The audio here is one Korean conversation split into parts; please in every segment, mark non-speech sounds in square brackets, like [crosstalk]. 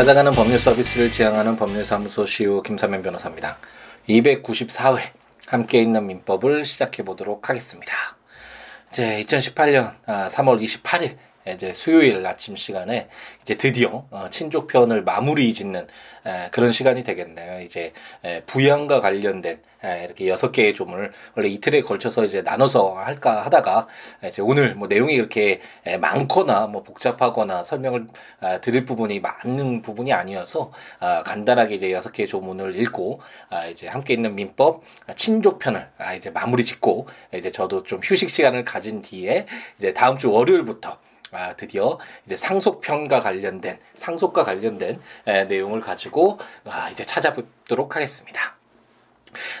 찾아가는 법률 서비스를 지향하는 법률사무소 시우 김사면 변호사입니다. 294회 함께 있는 민법을 시작해 보도록 하겠습니다. 이제 2018년 3월 28일 이제 수요일 아침 시간에 이제 드디어 어, 친족편을 마무리 짓는 그런 시간이 되겠네요. 이제 부양과 관련된 이렇게 여섯 개의 조문을 원래 이틀에 걸쳐서 이제 나눠서 할까 하다가 이제 오늘 뭐 내용이 이렇게 많거나 뭐 복잡하거나 설명을 아, 드릴 부분이 많은 부분이 아니어서 아, 간단하게 이제 여섯 개의 조문을 읽고 아, 이제 함께 있는 민법 친족편을 이제 마무리 짓고 이제 저도 좀 휴식 시간을 가진 뒤에 이제 다음 주 월요일부터 아, 드디어 이제 상속편과 관련된 상속과 관련된 에, 내용을 가지고 아, 이제 찾아뵙도록 하겠습니다.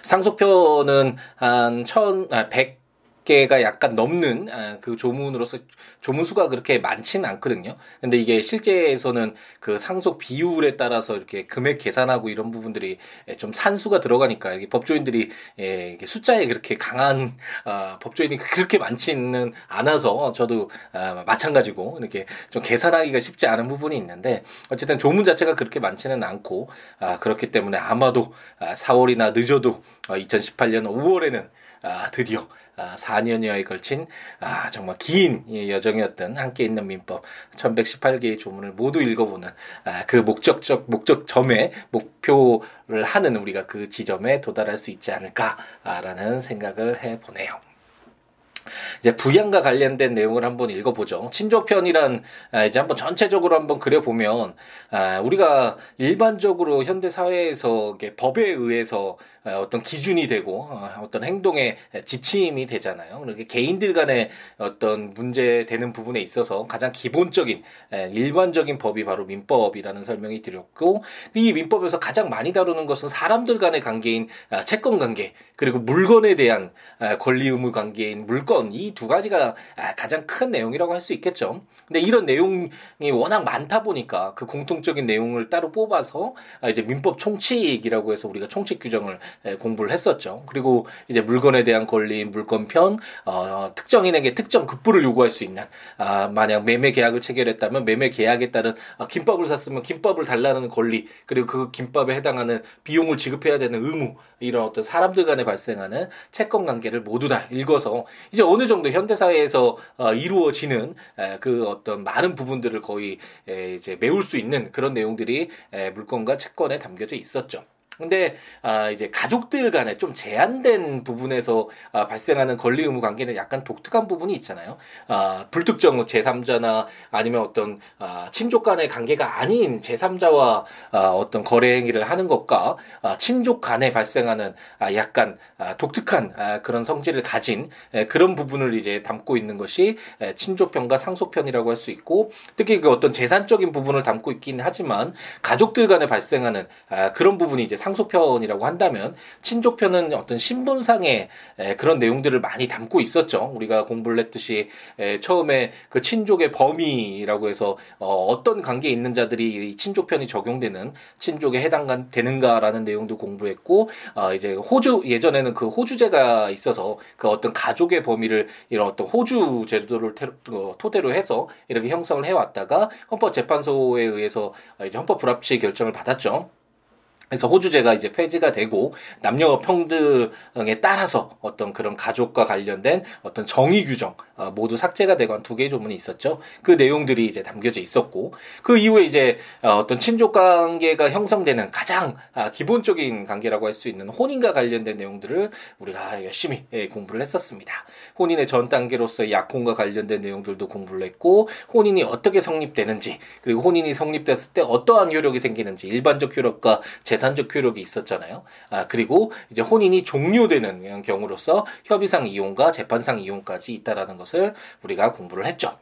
상속편은 한 천, 아, 백, 개가 약간 넘는 아, 그 조문으로서 조문 수가 그렇게 많지는 않거든요. 근데 이게 실제에서는 그 상속 비율에 따라서 이렇게 금액 계산하고 이런 부분들이 좀 산수가 들어가니까 법조인들이 예, 숫자에 그렇게 강한 어, 법조인이 그렇게 많지는 않아서 저도 어, 마찬가지고 이렇게 좀 계산하기가 쉽지 않은 부분이 있는데 어쨌든 조문 자체가 그렇게 많지는 않고 아, 그렇기 때문에 아마도 아, 4월이나 늦어도 어, 2018년 5월에는 아, 드디어 아, 4년여에 걸친 아, 정말 긴 여정이었던 함께 있는 민법 1118개의 조문을 모두 읽어보는 아, 그 목적적 목적점에 목표를 하는 우리가 그 지점에 도달할 수 있지 않을까라는 생각을 해 보네요. 이제 부양과 관련된 내용을 한번 읽어보죠. 친족편이란 아, 이제 한번 전체적으로 한번 그려보면 아, 우리가 일반적으로 현대 사회에서 법에 의해서 아, 어떤 기준이 되고 어떤 행동의 지침이 되잖아요. 그렇게 개인들 간의 어떤 문제 되는 부분에 있어서 가장 기본적인 일반적인 법이 바로 민법이라는 설명이 드렸고 이 민법에서 가장 많이 다루는 것은 사람들 간의 관계인 채권 관계 그리고 물건에 대한 권리 의무 관계인 물건 이 두 가지가 가장 큰 내용이라고 할 수 있겠죠. 근데 이런 내용이 워낙 많다 보니까 그 공통적인 내용을 따로 뽑아서 이제 민법 총칙이라고 해서 우리가 총칙 규정을 공부를 했었죠. 그리고 이제 물건에 대한 권리, 물건편, 어, 특정인에게 특정 급부를 요구할 수 있는 아, 만약 매매 계약을 체결했다면 매매 계약에 따른 아, 김밥을 샀으면 김밥을 달라는 권리, 그리고 그 김밥에 해당하는 비용을 지급해야 되는 의무 이런 어떤 사람들 간에 발생하는 채권 관계를 모두 다 읽어서 이제 어느 정도 현대 사회에서 어, 이루어지는 에, 그 어떤 많은 부분들을 거의 에, 이제 메울 수 있는 그런 내용들이 에, 물건과 채권에 담겨져 있었죠. 근데 아 이제 가족들 간에 좀 제한된 부분에서 아, 발생하는 권리 의무 관계는 약간 독특한 부분이 있잖아요. 아 불특정 제3자나 아니면 어떤 아 친족 간의 관계가 아닌 제3자와 아, 어떤 거래 행위를 하는 것과 아, 친족 간에 발생하는 아, 약간 아, 독특한 아, 그런 성질을 가진 에, 그런 부분을 이제 담고 있는 것이 에, 친족편과 상속편이라고 할 수 있고 특히 그 어떤 재산적인 부분을 담고 있긴 하지만 가족들 간에 발생하는 아, 그런 부분이 이제 상 상속편이라고 한다면 친족편은 어떤 신분상의 그런 내용들을 많이 담고 있었죠. 우리가 공부를 했듯이 처음에 그 친족의 범위라고 해서 어, 떤 관계에 있는 자들이 친족편이 적용되는 친족에 해당되는가라는 내용도 공부했고 어, 이제 호주 예전에는 그 호주제가 있어서 그 어떤 가족의 범위를 이런 어떤 호주 제도를 어, 토대로 해서 이렇게 형성을 해왔다가 헌법재판소에 의해서 이제 헌법 불합치 결정을 받았죠. 그래서 호주제가 이제 폐지가 되고 남녀 평등에 따라서 어떤 그런 가족과 관련된 어떤 정의 규정 어, 모두 삭제가 되고 한 두 개의 조문이 있었죠. 그 내용들이 이제 담겨져 있었고 그 이후에 이제 어, 어떤 친족 관계가 형성되는 가장 아, 기본적인 관계라고 할 수 있는 혼인과 관련된 내용들을 우리가 열심히 예, 공부를 했었습니다. 혼인의 전 단계로서의 약혼과 관련된 내용들도 공부를 했고 혼인이 어떻게 성립되는지 그리고 혼인이 성립됐을 때 어떠한 효력이 생기는지 일반적 효력과 재 재산적 효력이 있었잖아요. 아, 그리고 이제 혼인이 종료되는 경우로서 협의상 이용과 재판상 이용까지 있다라는 것을 우리가 공부를 했죠.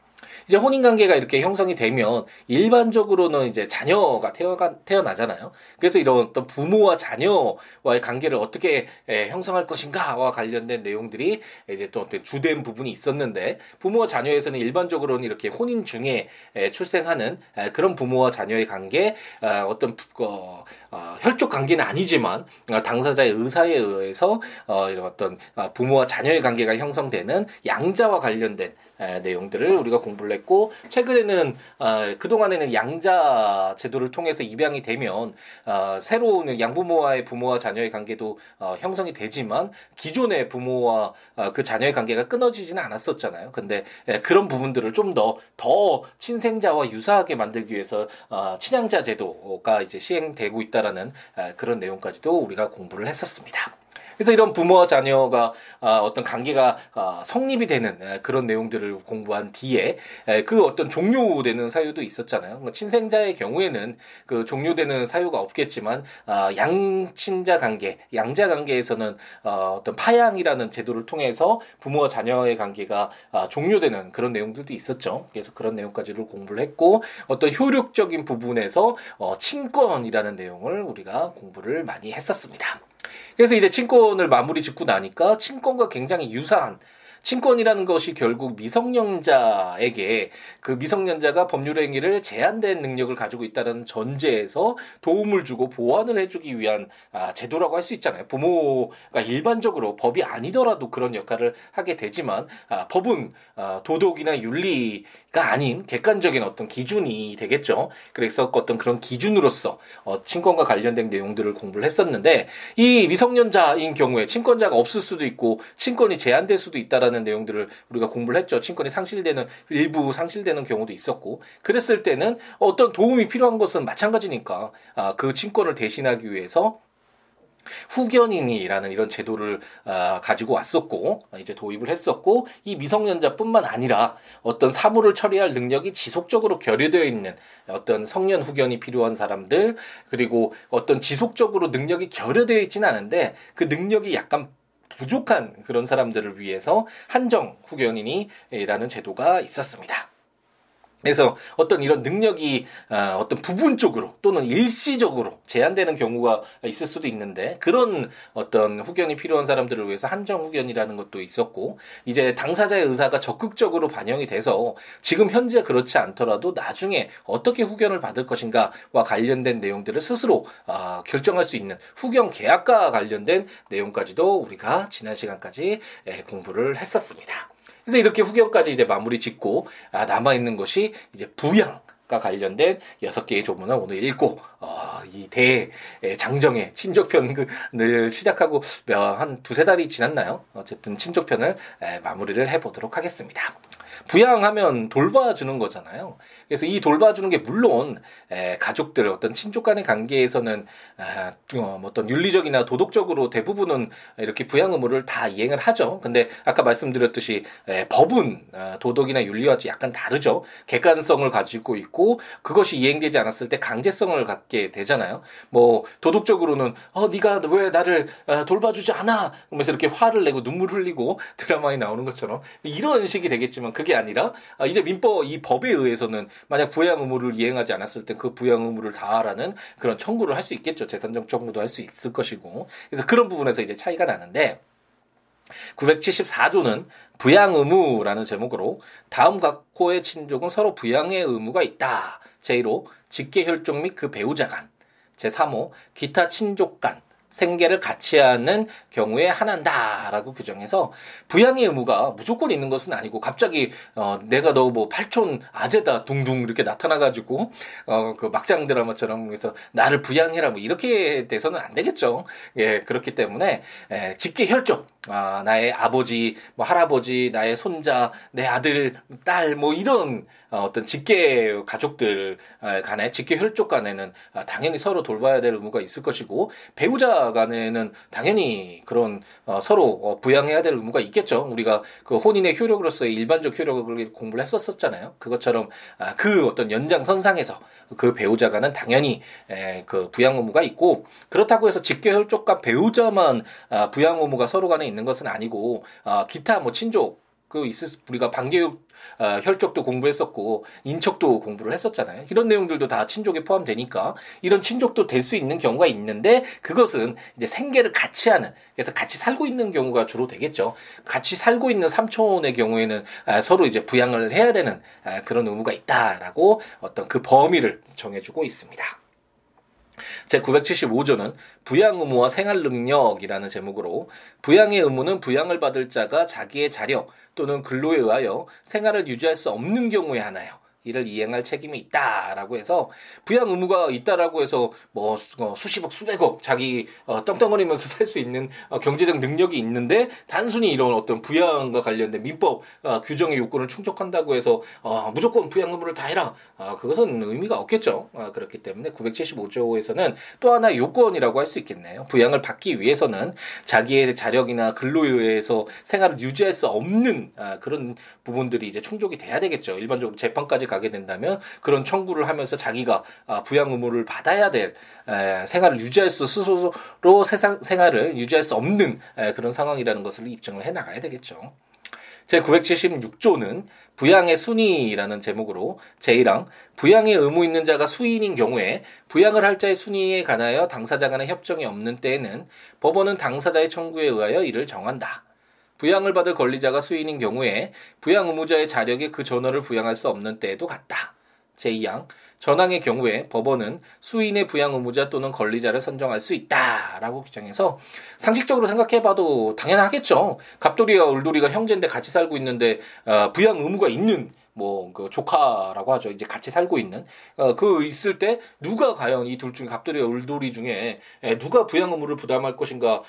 이제 혼인 관계가 이렇게 형성이 되면 일반적으로는 이제 자녀가 태어가, 태어나잖아요. 그래서 이런 어떤 부모와 자녀와의 관계를 어떻게 에, 형성할 것인가와 관련된 내용들이 이제 또 어떤 주된 부분이 있었는데 부모와 자녀에서는 일반적으로는 이렇게 혼인 중에 에, 출생하는 에, 그런 부모와 자녀의 관계 어, 어떤 어, 어, 혈족 관계는 아니지만 어, 당사자의 의사에 의해서 어, 이런 어떤 어, 부모와 자녀의 관계가 형성되는 양자와 관련된 에, 내용들을 우리가 공부를 했고 최근에는 어, 그 동안에는 양자 제도를 통해서 입양이 되면 어, 새로운 양부모와의 부모와 자녀의 관계도 어, 형성이 되지만 기존의 부모와 어, 그 자녀의 관계가 끊어지지는 않았었잖아요. 근데 예, 그런 부분들을 좀 더 더 친생자와 유사하게 만들기 위해서 어, 친양자 제도가 이제 시행되고 있다라는 에, 그런 내용까지도 우리가 공부를 했었습니다. 그래서 이런 부모와 자녀가 아, 어떤 관계가 아, 성립이 되는 그런 내용들을 공부한 뒤에 그 어떤 종료되는 사유도 있었잖아요. 뭐 친생자의 경우에는 그 종료되는 사유가 없겠지만 아, 양친자 관계, 양자 관계에서는 어, 어떤 파양이라는 제도를 통해서 부모와 자녀의 관계가 종료되는 그런 내용들도 있었죠. 그래서 그런 내용까지를 공부를 했고 어떤 효력적인 부분에서 어, 친권이라는 내용을 우리가 공부를 많이 했었습니다. 그래서 이제 친권을 마무리 짓고 나니까 친권과 굉장히 유사한 친권이라는 것이 결국 미성년자에게 그 미성년자가 법률 행위를 제한된 능력을 가지고 있다는 전제에서 도움을 주고 보완을 해주기 위한 아, 제도라고 할 수 있잖아요. 부모가 일반적으로 법이 아니더라도 그런 역할을 하게 되지만 아, 법은 아, 도덕이나 윤리 가 아닌 객관적인 어떤 기준이 되겠죠. 그래서 어떤 그런 기준으로서 어, 친권과 관련된 내용들을 공부를 했었는데 이 미성년자인 경우에 친권자가 없을 수도 있고 친권이 제한될 수도 있다라는 내용들을 우리가 공부를 했죠. 친권이 상실되는 일부 상실되는 경우도 있었고 그랬을 때는 어떤 도움이 필요한 것은 마찬가지니까 아, 그 친권을 대신하기 위해서 후견인이라는 이런 제도를 어, 가지고 왔었고 이제 도입을 했었고 이 미성년자뿐만 아니라 어떤 사물을 처리할 능력이 지속적으로 결여되어 있는 어떤 성년 후견이 필요한 사람들 그리고 어떤 지속적으로 능력이 결여되어 있지는 않은데 그 능력이 약간 부족한 그런 사람들을 위해서 한정 후견인이라는 제도가 있었습니다. 그래서 어떤 이런 능력이 어, 어떤 부분적으로 또는 일시적으로 제한되는 경우가 있을 수도 있는데 그런 어떤 후견이 필요한 사람들을 위해서 한정 후견이라는 것도 있었고 이제 당사자의 의사가 적극적으로 반영이 돼서 지금 현재 그렇지 않더라도 나중에 어떻게 후견을 받을 것인가와 관련된 내용들을 스스로 어, 결정할 수 있는 후견 계약과 관련된 내용까지도 우리가 지난 시간까지 예, 공부를 했었습니다. 그래서 이렇게 후견까지 이제 마무리 짓고 아, 남아 있는 것이 이제 부양. 과 관련된 여섯 개의 조문을 오늘 읽고 어, 이 대장정의 친족편을 시작하고 한 두세 달이 지났나요? 어쨌든 친족편을 마무리를 해보도록 하겠습니다. 부양하면 돌봐주는 거잖아요. 그래서 이 돌봐주는 게 물론 에, 가족들 어떤 친족 간의 관계에서는 아, 어, 뭐 어떤 윤리적이나 도덕적으로 대부분은 이렇게 부양 의무를 다 이행을 하죠. 근데 아까 말씀드렸듯이 에, 법은 아, 도덕이나 윤리와 약간 다르죠. 객관성을 가지고 있고 그것이 이행되지 않았을 때 강제성을 갖게 되잖아요. 뭐 도덕적으로는 어 네가 왜 나를 아, 돌봐주지 않아? 그러면서 이렇게 화를 내고 눈물 흘리고 드라마에 나오는 것처럼 이런 식이 되겠지만 그게 아니라 아, 이제 민법 이 법에 의해서는 만약 부양 의무를 이행하지 않았을 때 그 부양 의무를 다하라는 그런 청구를 할 수 있겠죠. 재산적 청구도 할 수 있을 것이고. 그래서 그런 부분에서 이제 차이가 나는데 974조는 부양 의무라는 제목으로 다음 각호의 친족은 서로 부양의 의무가 있다. 제1호 직계 혈족 및 그 배우자 간. 제3호 기타 친족 간. 생계를 같이 하는 경우에 하나다라고 규정해서 부양의 의무가 무조건 있는 것은 아니고 갑자기 어 내가 너 뭐 팔촌 아재다 둥둥 이렇게 나타나 가지고 어 그 막장 드라마처럼 그래서 나를 부양해라 뭐 이렇게 돼서는 안 되겠죠. 예, 그렇기 때문에 예, 직계 혈족 아 나의 아버지 뭐 할아버지 나의 손자 내 아들 딸 뭐 이런 어, 어떤 직계 가족들 간에 직계 혈족 간에는 아, 당연히 서로 돌봐야 될 의무가 있을 것이고 배우자 간에는 당연히 그런 어, 서로 어, 부양해야 될 의무가 있겠죠. 우리가 그 혼인의 효력으로서의 일반적 효력을 공부를 했었었잖아요. 그것처럼 아, 그 어떤 연장선상에서 그 배우자 간은 당연히 그 부양 의무가 있고 그렇다고 해서 직계 혈족과 배우자만 아, 부양 의무가 서로 간에 있는 것은 아니고 기타 뭐 친족 그 있을 우리가 반교육 어, 혈족도 공부했었고 인척도 공부를 했었잖아요. 이런 내용들도 다 친족에 포함되니까 이런 친족도 될 수 있는 경우가 있는데 그것은 이제 생계를 같이 하는 그래서 같이 살고 있는 경우가 주로 되겠죠. 같이 살고 있는 삼촌의 경우에는 아, 서로 이제 부양을 해야 되는 아, 그런 의무가 있다라고 어떤 그 범위를 정해주고 있습니다. 제 975조는 부양 의무와 생활 능력이라는 제목으로 부양의 의무는 부양을 받을 자가 자기의 자력 또는 근로에 의하여 생활을 유지할 수 없는 경우에 하나요. 이를 이행할 책임이 있다라고 해서 부양 의무가 있다라고 해서 뭐 어, 수십억 수백억 자기 어, 떵떵거리면서 [laughs] 살 수 있는 어, 경제적 능력이 있는데 단순히 이런 어떤 부양과 관련된 민법 어, 규정의 요건을 충족한다고 해서 어, 무조건 부양 의무를 다 해라. 어, 그것은 의미가 없겠죠. 어, 그렇기 때문에 975조에서는 또 하나의 요건이라고 할 수 있겠네요. 부양을 받기 위해서는 자기의 자력이나 근로에 의해서 생활을 유지할 수 없는 아, 그런 부분들이 이제 충족이 돼야 되겠죠. 일반적으로 재판까지 가 가게 된다면 그런 청구를 하면서 자기가 아, 부양 의무를 받아야 될 생활을 유지할 수 스스로 세상 생활을 유지할 수 없는 그런 상황이라는 것을 입증을 해 나가야 되겠죠. 제 976조는 부양의 순위라는 제목으로 제1항 부양의 의무 있는 자가 수인인 경우에 부양을 할 자의 순위에 관하여 당사자 간의 협정이 없는 때에는 법원은 당사자의 청구에 의하여 이를 정한다. 부양을 받을 권리자가 수인인 경우에 부양 의무자의 자력에 그 전원을 부양할 수 없는 때에도 같다. 제2항 전항의 경우에 법원은 수인의 부양 의무자 또는 권리자를 선정할 수 있다라고 규정해서 상식적으로 생각해봐도 당연하겠죠. 갑돌이와 울돌이가 형제인데 같이 살고 있는데 어, 부양 의무가 있는 뭐 그 조카라고 하죠. 이제 같이 살고 있는 어, 그 있을 때 누가 과연 이 둘 중에 갑돌이와 울돌이 중에 에, 누가 부양 의무를 부담할 것인가를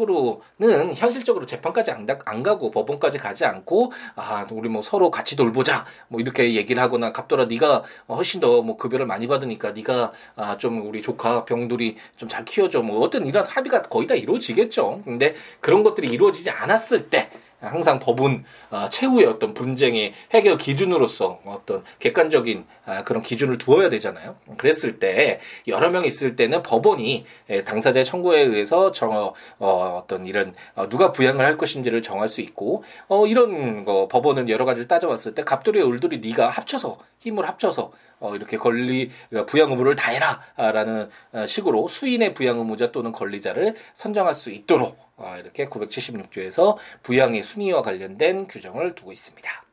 일반적으로는 현실적으로 재판까지 안, 안 가고 법원까지 가지 않고 아 우리 뭐 서로 같이 돌보자 뭐 이렇게 얘기를 하거나 갑돌아 네가 훨씬 더 뭐 급여를 많이 받으니까 네가 아, 좀 우리 조카 병돌이 좀 잘 키워줘 뭐 어떤 이런 합의가 거의 다 이루어지겠죠. 근데 그런 것들이 이루어지지 않았을 때 항상 법은 어, 최후의 어떤 분쟁의 해결 기준으로서 어떤 객관적인 아, 그런 기준을 두어야 되잖아요. 그랬을 때 여러 명 있을 때는 법원이 예, 당사자의 청구에 의해서 정 어, 어떤 이런 어, 누가 부양을 할 것인지를 정할 수 있고 어, 이런 거 법원은 여러 가지를 따져봤을 때 갑돌이와 을돌이 네가 합쳐서 힘을 합쳐서 어, 이렇게 권리 그러니까 부양 의무를 다해라라는 어, 식으로 수인의 부양 의무자 또는 권리자를 선정할 수 있도록 어, 이렇게 976조에서 부양의 순위와 관련된 규정을 두고 있습니다.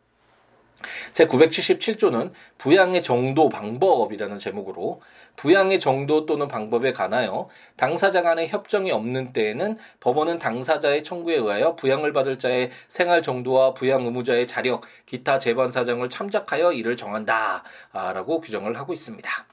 제 977조는 부양의 정도 방법이라는 제목으로 부양의 정도 또는 방법에 관하여 당사자 간의 협정이 없는 때에는 법원은 당사자의 청구에 의하여 부양을 받을 자의 생활 정도와 부양 의무자의 자력, 기타 재반 사정을 참작하여 이를 정한다라고 규정을 하고 있습니다.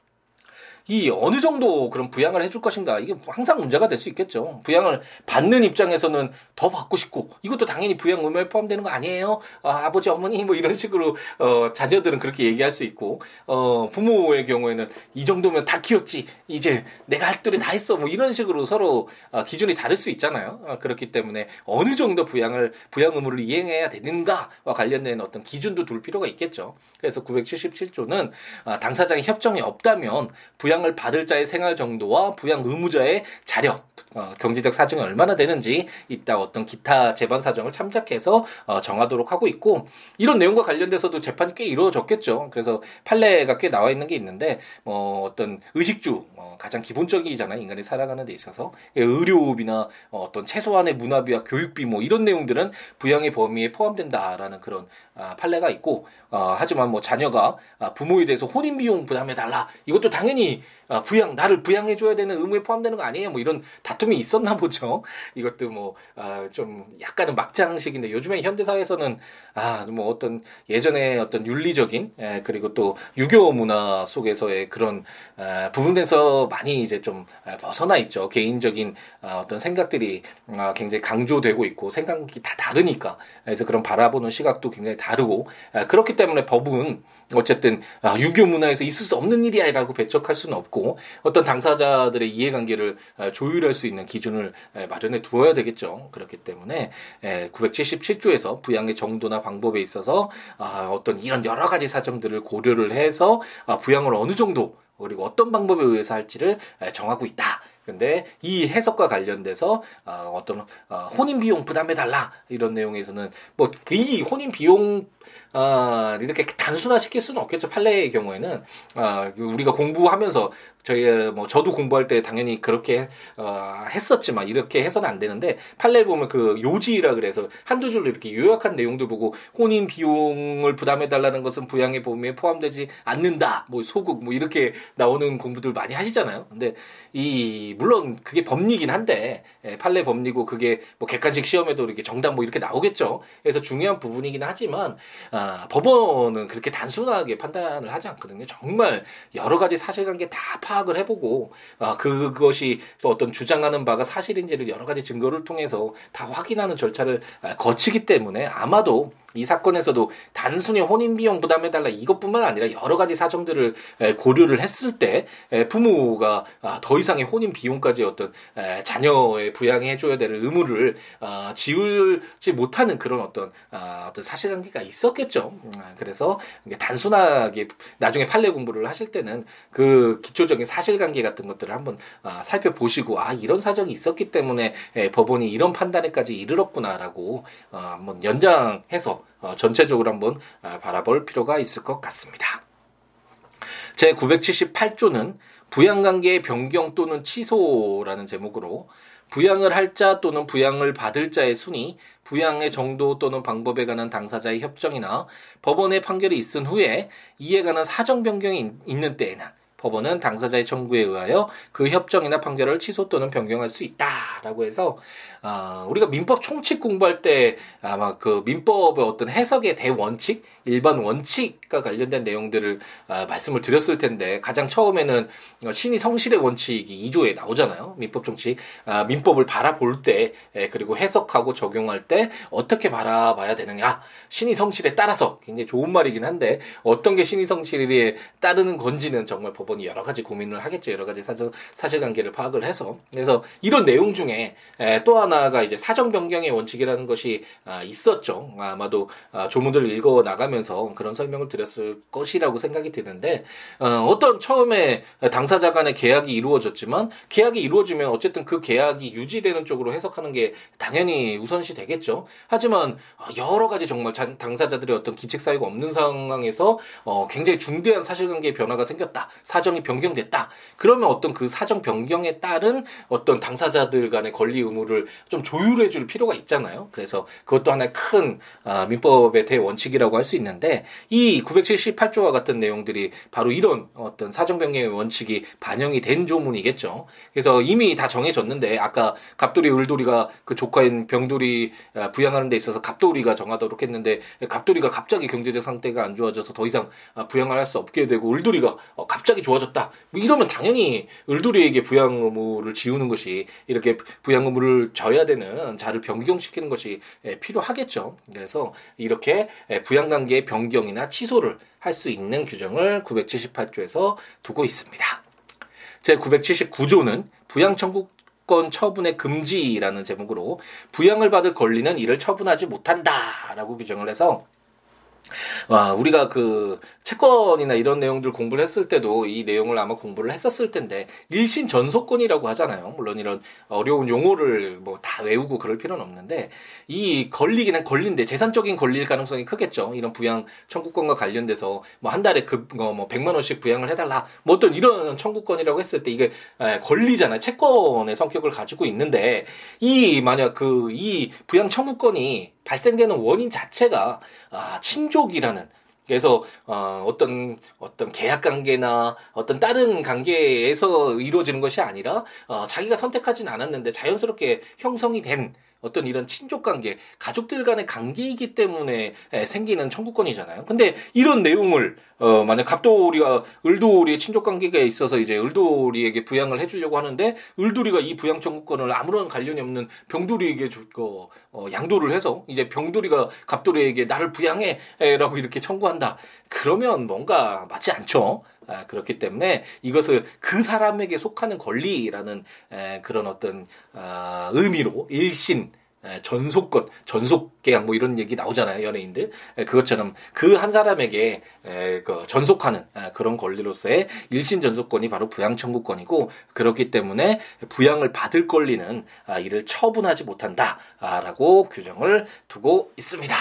이 어느 정도 그런 부양을 해줄 것인가 이게 항상 문제가 될 수 있겠죠. 부양을 받는 입장에서는 더 받고 싶고 이것도 당연히 부양 의무에 포함되는 거 아니에요. 아, 버지 어머니 뭐 이런 식으로 어, 자녀들은 그렇게 얘기할 수 있고 어, 부모의 경우에는 이 정도면 다 키웠지 이제 내가 할 도리 다 했어 뭐 이런 식으로 서로 어, 기준이 다를 수 있잖아요. 어, 그렇기 때문에 어느 정도 부양을 부양 의무를 이행해야 되는가와 관련된 어떤 기준도 둘 필요가 있겠죠. 그래서 977조는 아, 당사자의 협정이 없다면 부양 을 받을 자의 생활 정도와 부양 의무자의 자력, 어, 경제적 사정이 얼마나 되는지 이따 어떤 기타 재반 사정을 참작해서 어, 정하도록 하고 있고 이런 내용과 관련돼서도 재판이 꽤 이루어졌겠죠. 그래서 판례가 꽤 나와 있는 게 있는데 뭐 어떤 의식주 어, 가장 기본적이잖아요. 인간이 살아가는 데 있어서 의료비나 어, 어떤 최소한의 문화비와 교육비 뭐 이런 내용들은 부양의 범위에 포함된다라는 그런 아, 판례가 있고 어, 하지만 뭐 자녀가 아, 부모에 대해서 혼인 비용 부담해 달라. 이것도 당연히 아, 부양 나를 부양해 줘야 되는 의무에 포함되는 거 아니에요? 뭐 이런 다툼이 있었나 보죠. [laughs] 이것도 뭐좀 아, 약간은 막장식인데 요즘에 현대 사회에서는 아 뭐 어떤 예전에 어떤 윤리적인 예, 그리고 또 유교 문화 속에서의 그런 아, 부분에서 많이 이제 좀 아, 벗어나 있죠. 개인적인 아, 어떤 생각들이 아, 굉장히 강조되고 있고 생각이 다 다르니까. 그래서 그런 바라보는 시각도 굉장히 다르고 아, 그렇기 때문에 법은 어쨌든 아, 유교 문화에서 있을 수 없는 일이야라고 배척할 수는 없고 어떤 당사자들의 이해관계를 아, 조율할 수 있는 기준을 마련해 두어야 되겠죠. 그렇기 때문에 977조에서 부양의 정도나 방법에 있어서 아, 어떤 이런 여러 가지 사정들을 고려를 해서 부양을 어느 정도 그리고 어떤 방법에 의해서 할지를 정하고 있다. 근데 이 해석과 관련돼서 어, 떤 어, 혼인 비용 부담해 달라 이런 내용에서는 뭐 이 혼인 비용 어, 이렇게 단순화 시킬 수는 없겠죠. 판례의 경우에는 어, 우리가 공부하면서 저희 뭐 저도 공부할 때 당연히 그렇게 어, 했었지만 이렇게 해서는 안 되는데 판례 보면 그 요지라 그래서 한두 줄로 이렇게 요약한 내용도 보고 혼인 비용을 부담해 달라는 것은 부양의 범위에 포함되지 않는다. 뭐 소극 뭐 이렇게 나오는 공부들 많이 하시잖아요. 근데 이 물론 그게 법리긴 한데 예, 판례 법리고 그게 뭐 객관식 시험에도 이렇게 정답 뭐 이렇게 나오겠죠. 그래서 중요한 부분이긴 하지만 아, 법원은 그렇게 단순하게 판단을 하지 않거든요. 정말 여러 가지 사실관계 다 파악을 해보고 아, 그것이 어떤 주장하는 바가 사실인지를 여러 가지 증거를 통해서 다 확인하는 절차를 아, 거치기 때문에 아마도 이 사건에서도 단순히 혼인 비용 부담해 달라 이것뿐만 아니라 여러 가지 사정들을 고려를 했을 때 부모가 아, 더 이상의 혼인 비용까지 어떤 자녀의 부양해 줘야 될 의무를 아, 지울지 못하는 그런 어떤 아, 어떤 사실관계가 있었겠죠. 음, 그래서 단순하게 나중에 판례 공부를 하실 때는 그 기초적인 사실관계 같은 것들을 한번 살펴보시고 아 이런 사정이 있었기 때문에 법원이 이런 판단에까지 이르렀구나라고 어, 한번 연장해서 어, 전체적으로 한번 어, 바라볼 필요가 있을 것 같습니다. 제 978조는 부양관계의 변경 또는 취소라는 제목으로 부양을 할 자 또는 부양을 받을 자의 순위, 부양의 정도 또는 방법에 관한 당사자의 협정이나 법원의 판결이 있은 후에 이에 관한 사정 변경이 있는 때에는 법원은 당사자의 청구에 의하여 그 협정이나 판결을 취소 또는 변경할 수 있다라고 해서 어, 우리가 민법 총칙 공부할 때 아마 그 민법의 어떤 해석의 대원칙, 일반 원칙과 관련된 내용들을 어, 말씀을 드렸을 텐데 가장 처음에는 신이 성실의 원칙이 2조에 나오잖아요. 민법 총칙. 아, 민법을 바라볼 때 예, 그리고 해석하고 적용할 때 어떻게 바라봐야 되느냐. 신이 성실에 따라서 굉장히 좋은 말이긴 한데 어떤 게 신이 성실에 따르는 건지는 정말 법원 이 여러 가지 고민을 하겠죠. 여러 가지 사실, 사실관계를 파악을 해서. 그래서 이런 내용 중에 예, 또 하나 하나가 이제 사정 변경의 원칙이라는 것이 아, 있었죠. 아마도 아, 조문들을 읽어 나가면서 그런 설명을 드렸을 것이라고 생각이 드는데 어, 떤 처음에 당사자 간의 계약이 이루어졌지만 계약이 이루어지면 어쨌든 그 계약이 유지되는 쪽으로 해석하는 게 당연히 우선시 되겠죠. 하지만 어, 여러 가지 정말 당사자들의 어떤 기책 사유가 없는 상황에서 어, 굉장히 중대한 사실관계의 변화가 생겼다. 사정 이 변경됐다. 그러면 어떤 그 사정 변경에 따른 어떤 당사자들 간의 권리 의무를 좀 조율해 줄 필요가 있잖아요. 그래서 그것도 하나의 큰 아, 민법의 대원칙이라고 할 수 있는데 이 978조와 같은 내용들이 바로 이런 어떤 사정 변경의 원칙이 반영이 된 조문이겠죠. 그래서 이미 다 정해졌는데 아까 갑돌이 을돌이가 그 조카인 병돌이 아, 부양하는 데 있어서 갑돌이가 정하도록 했는데 갑돌이가 갑자기 경제적 상태가 안 좋아져서 더 이상 아, 부양을 할 수 없게 되고 을돌이가 어, 갑자기 좋아 졌다. 뭐 이러면 당연히 을돌이에게 부양 의무를 지우는 것이 이렇게 부양 의무를 져야 되는 자를 변경시키는 것이 필요하겠죠. 그래서 이렇게 부양 관계의 변경이나 취소를 할 수 있는 규정을 978조에서 두고 있습니다. 제 979조는 부양 청구 권 처분의 금지라는 제목으로 부양을 받을 권리는 이를 처분하지 못한다라고 규정을 해서 와, 우리가 그 채권이나 이런 내용들 공부를 했을 때도 이 내용을 아마 공부를 했었을 텐데 일신 전소권이라고 하잖아요. 물론 이런 어려운 용어를 뭐 다 외우고 그럴 필요는 없는데 이 권리기는 권리인데 재산적인 권리일 가능성이 크겠죠. 이런 부양 청구권과 관련돼서 뭐 한 달에 그뭐 100만 원씩 부양을 해 달라. 뭐 어떤 이런 청구권이라고 했을 때 이게 권리잖아요. 채권의 성격을 가지고 있는데 이 만약 그 이 부양 청구권이 발생되는 원인 자체가 아, 친족이라는. 그래서 어, 어떤 어떤 계약 관계나 어떤 다른 관계에서 이루어지는 것이 아니라 어, 자기가 선택하진 않았는데 자연스럽게 형성이 된 어떤 이런 친족 관계, 가족들 간의 관계이기 때문에 생기는 청구권이잖아요. 근데 이런 내용을 어 만약 갑돌이가 을돌이의 친족 관계가 있어서 이제 을돌이에게 부양을 해주려고 하는데 을돌이가 이 부양 청구권을 아무런 관련이 없는 병돌이에게 어, 어, 양도를 해서 이제 병돌이가 갑돌이에게 나를 부양해라고 이렇게 청구한다. 그러면 뭔가 맞지 않죠. 아, 그렇기 때문에 이것을 그 사람에게 속하는 권리라는 에, 그런 어떤 아, 의미로 일신 전속권, 전속 계약 뭐 이런 얘기 나오잖아요 연예인들 그것처럼 그 한 사람에게 그 전속하는 그런 권리로서의 일신 전속권이 바로 부양 청구권이고 그렇기 때문에 부양을 받을 권리는 아, 이를 처분하지 못한다라고 규정을 두고 있습니다.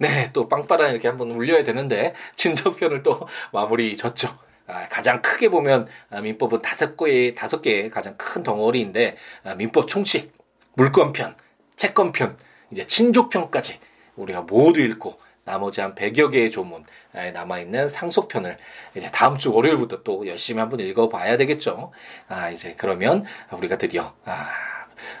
네, 또 빵빠라 이렇게 한번 울려야 되는데 친정편을 또 마무리 졌죠. 아, 가장 크게 보면 아, 민법은 다섯 개의 다섯 개의 가장 큰 덩어리인데 아, 민법 총칙, 물권편, 채권편, 이제 친족편까지 우리가 모두 읽고 나머지 한 100여 개의 조문 남아있는 상속편을 이제 다음 주 월요일부터 또 열심히 한번 읽어봐야 되겠죠. 아, 이제 그러면 우리가 드디어, 아,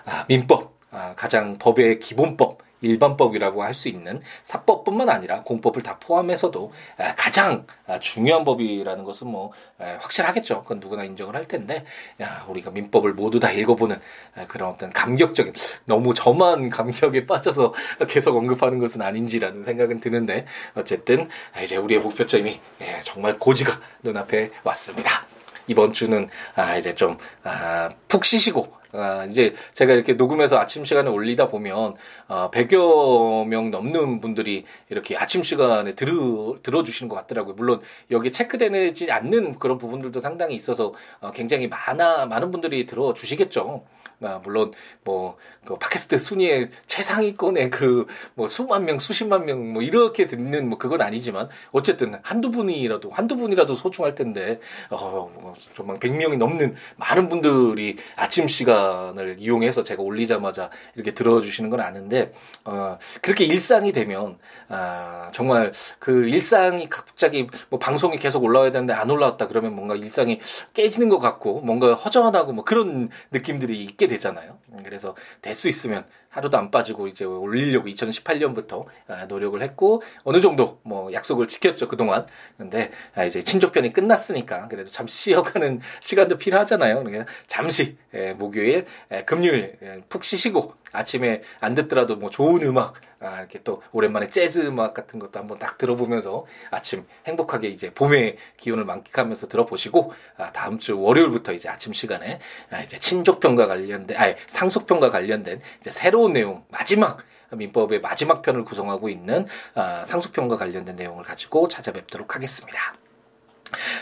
아 민법, 아, 가장 법의 기본법, 일반법이라고 할 수 있는 사법뿐만 아니라 공법을 다 포함해서도 가장 중요한 법이라는 것은 뭐 확실하겠죠. 그건 누구나 인정을 할 텐데 야, 우리가 민법을 모두 다 읽어보는 그런 어떤 감격적인 너무 저만 감격에 빠져서 계속 언급하는 것은 아닌지라는 생각은 드는데 어쨌든 이제 우리의 목표점이 예, 정말 고지가 눈앞에 왔습니다. 이번 주는 아 이제 좀푹 아, 쉬시고 아, 이제 제가 이렇게 녹음해서 아침 시간에 올리다 보면 어, 100여 명 넘는 분들이 이렇게 아침 시간에 들어 들어주시는 것 같더라고요. 물론 여기 체크되지 않는 그런 부분들도 상당히 있어서 어, 굉장히 많아 많은 분들이 들어주시겠죠. 아, 물론 뭐그 팟캐스트 순위의 최상위권의 그뭐 수만 명, 수십만 명 뭐 이렇게 듣는 뭐 그건 아니지만 어쨌든 한두 분이라도 한두 분이라도 소중할 텐데 어 뭐 정말 100명이 넘는 많은 분들이 아침 시간을 이용해서 제가 올리자마자 이렇게 들어주시는 건 아는데 어 그렇게 일상이 되면 아 정말 그 일상이 갑자기 뭐 방송이 계속 올라와야 되는데 안 올라왔다 그러면 뭔가 일상이 깨지는 것 같고 뭔가 허전하고 뭐 그런 느낌들이 있게 되잖아요. 그래서 될 수 있으면 하루도 안 빠지고 이제 올리려고 2018년부터 아, 노력을 했고 어느 정도 뭐 약속을 지켰죠 그동안. 근데 아, 이제 친족편이 끝났으니까 그래도 잠시 [laughs] 쉬어가는 시간도 필요하잖아요. 그러니까 잠시 예, 목요일, 예, 금요일 예, 푹 쉬시고 아침에 안 듣더라도 뭐 좋은 음악 아, 이렇게 또 오랜만에 재즈 음악 같은 것도 한번 딱 들어보면서 아침 행복하게 이제 봄의 기운을 만끽하면서 들어보시고 아, 다음 주 월요일부터 이제 아침 시간에 아, 이제 친족편과 관련된 아 상속편과 관련된 이제 새로 운 내용 마지막 민법의 마지막 편을 구성하고 있는 아, 상속편과 관련된 내용을 가지고 찾아뵙도록 하겠습니다.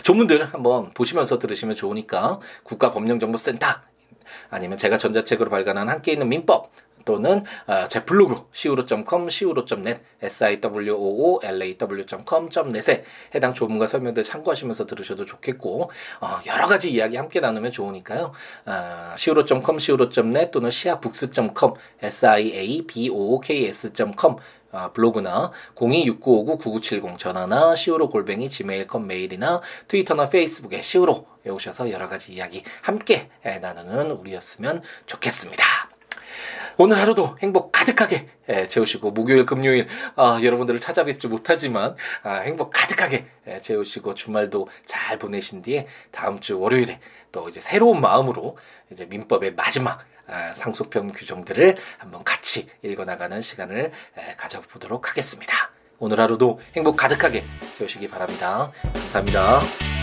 조문들 한번 보시면서 들으시면 좋으니까 국가법령정보센터 아니면 제가 전자책으로 발간한 함께 있는 민법 또는 어, 제 블로그 siwo.com, siwo.net, siwoolaw.com.net에 해당 조문과 설명들 참고하시면서 들으셔도 좋겠고 어, 여러 가지 이야기 함께 나누면 좋으니까요. 어, siwo.com, siwo.net 또는 siabooks.com, siabooks.com 아, 블로그나 026959-9970 전화나 시우로 골뱅이 지메일컴 메일이나 트위터나 페이스북에 시우로 오셔서 여러 가지 이야기 함께 나누는 우리였으면 좋겠습니다. 오늘 하루도 행복 가득하게 예, 채우시고 목요일 금요일 아, 여러분들을 찾아뵙지 못하지만 아, 행복 가득하게 예, 채우시고 주말도 잘 보내신 뒤에 다음 주 월요일에 또 이제 새로운 마음으로 이제 민법의 마지막 아, 상속편 규정들을 한번 같이 읽어나가는 시간을 예, 가져보도록 하겠습니다. 오늘 하루도 행복 가득하게 채우시기 바랍니다. 감사합니다.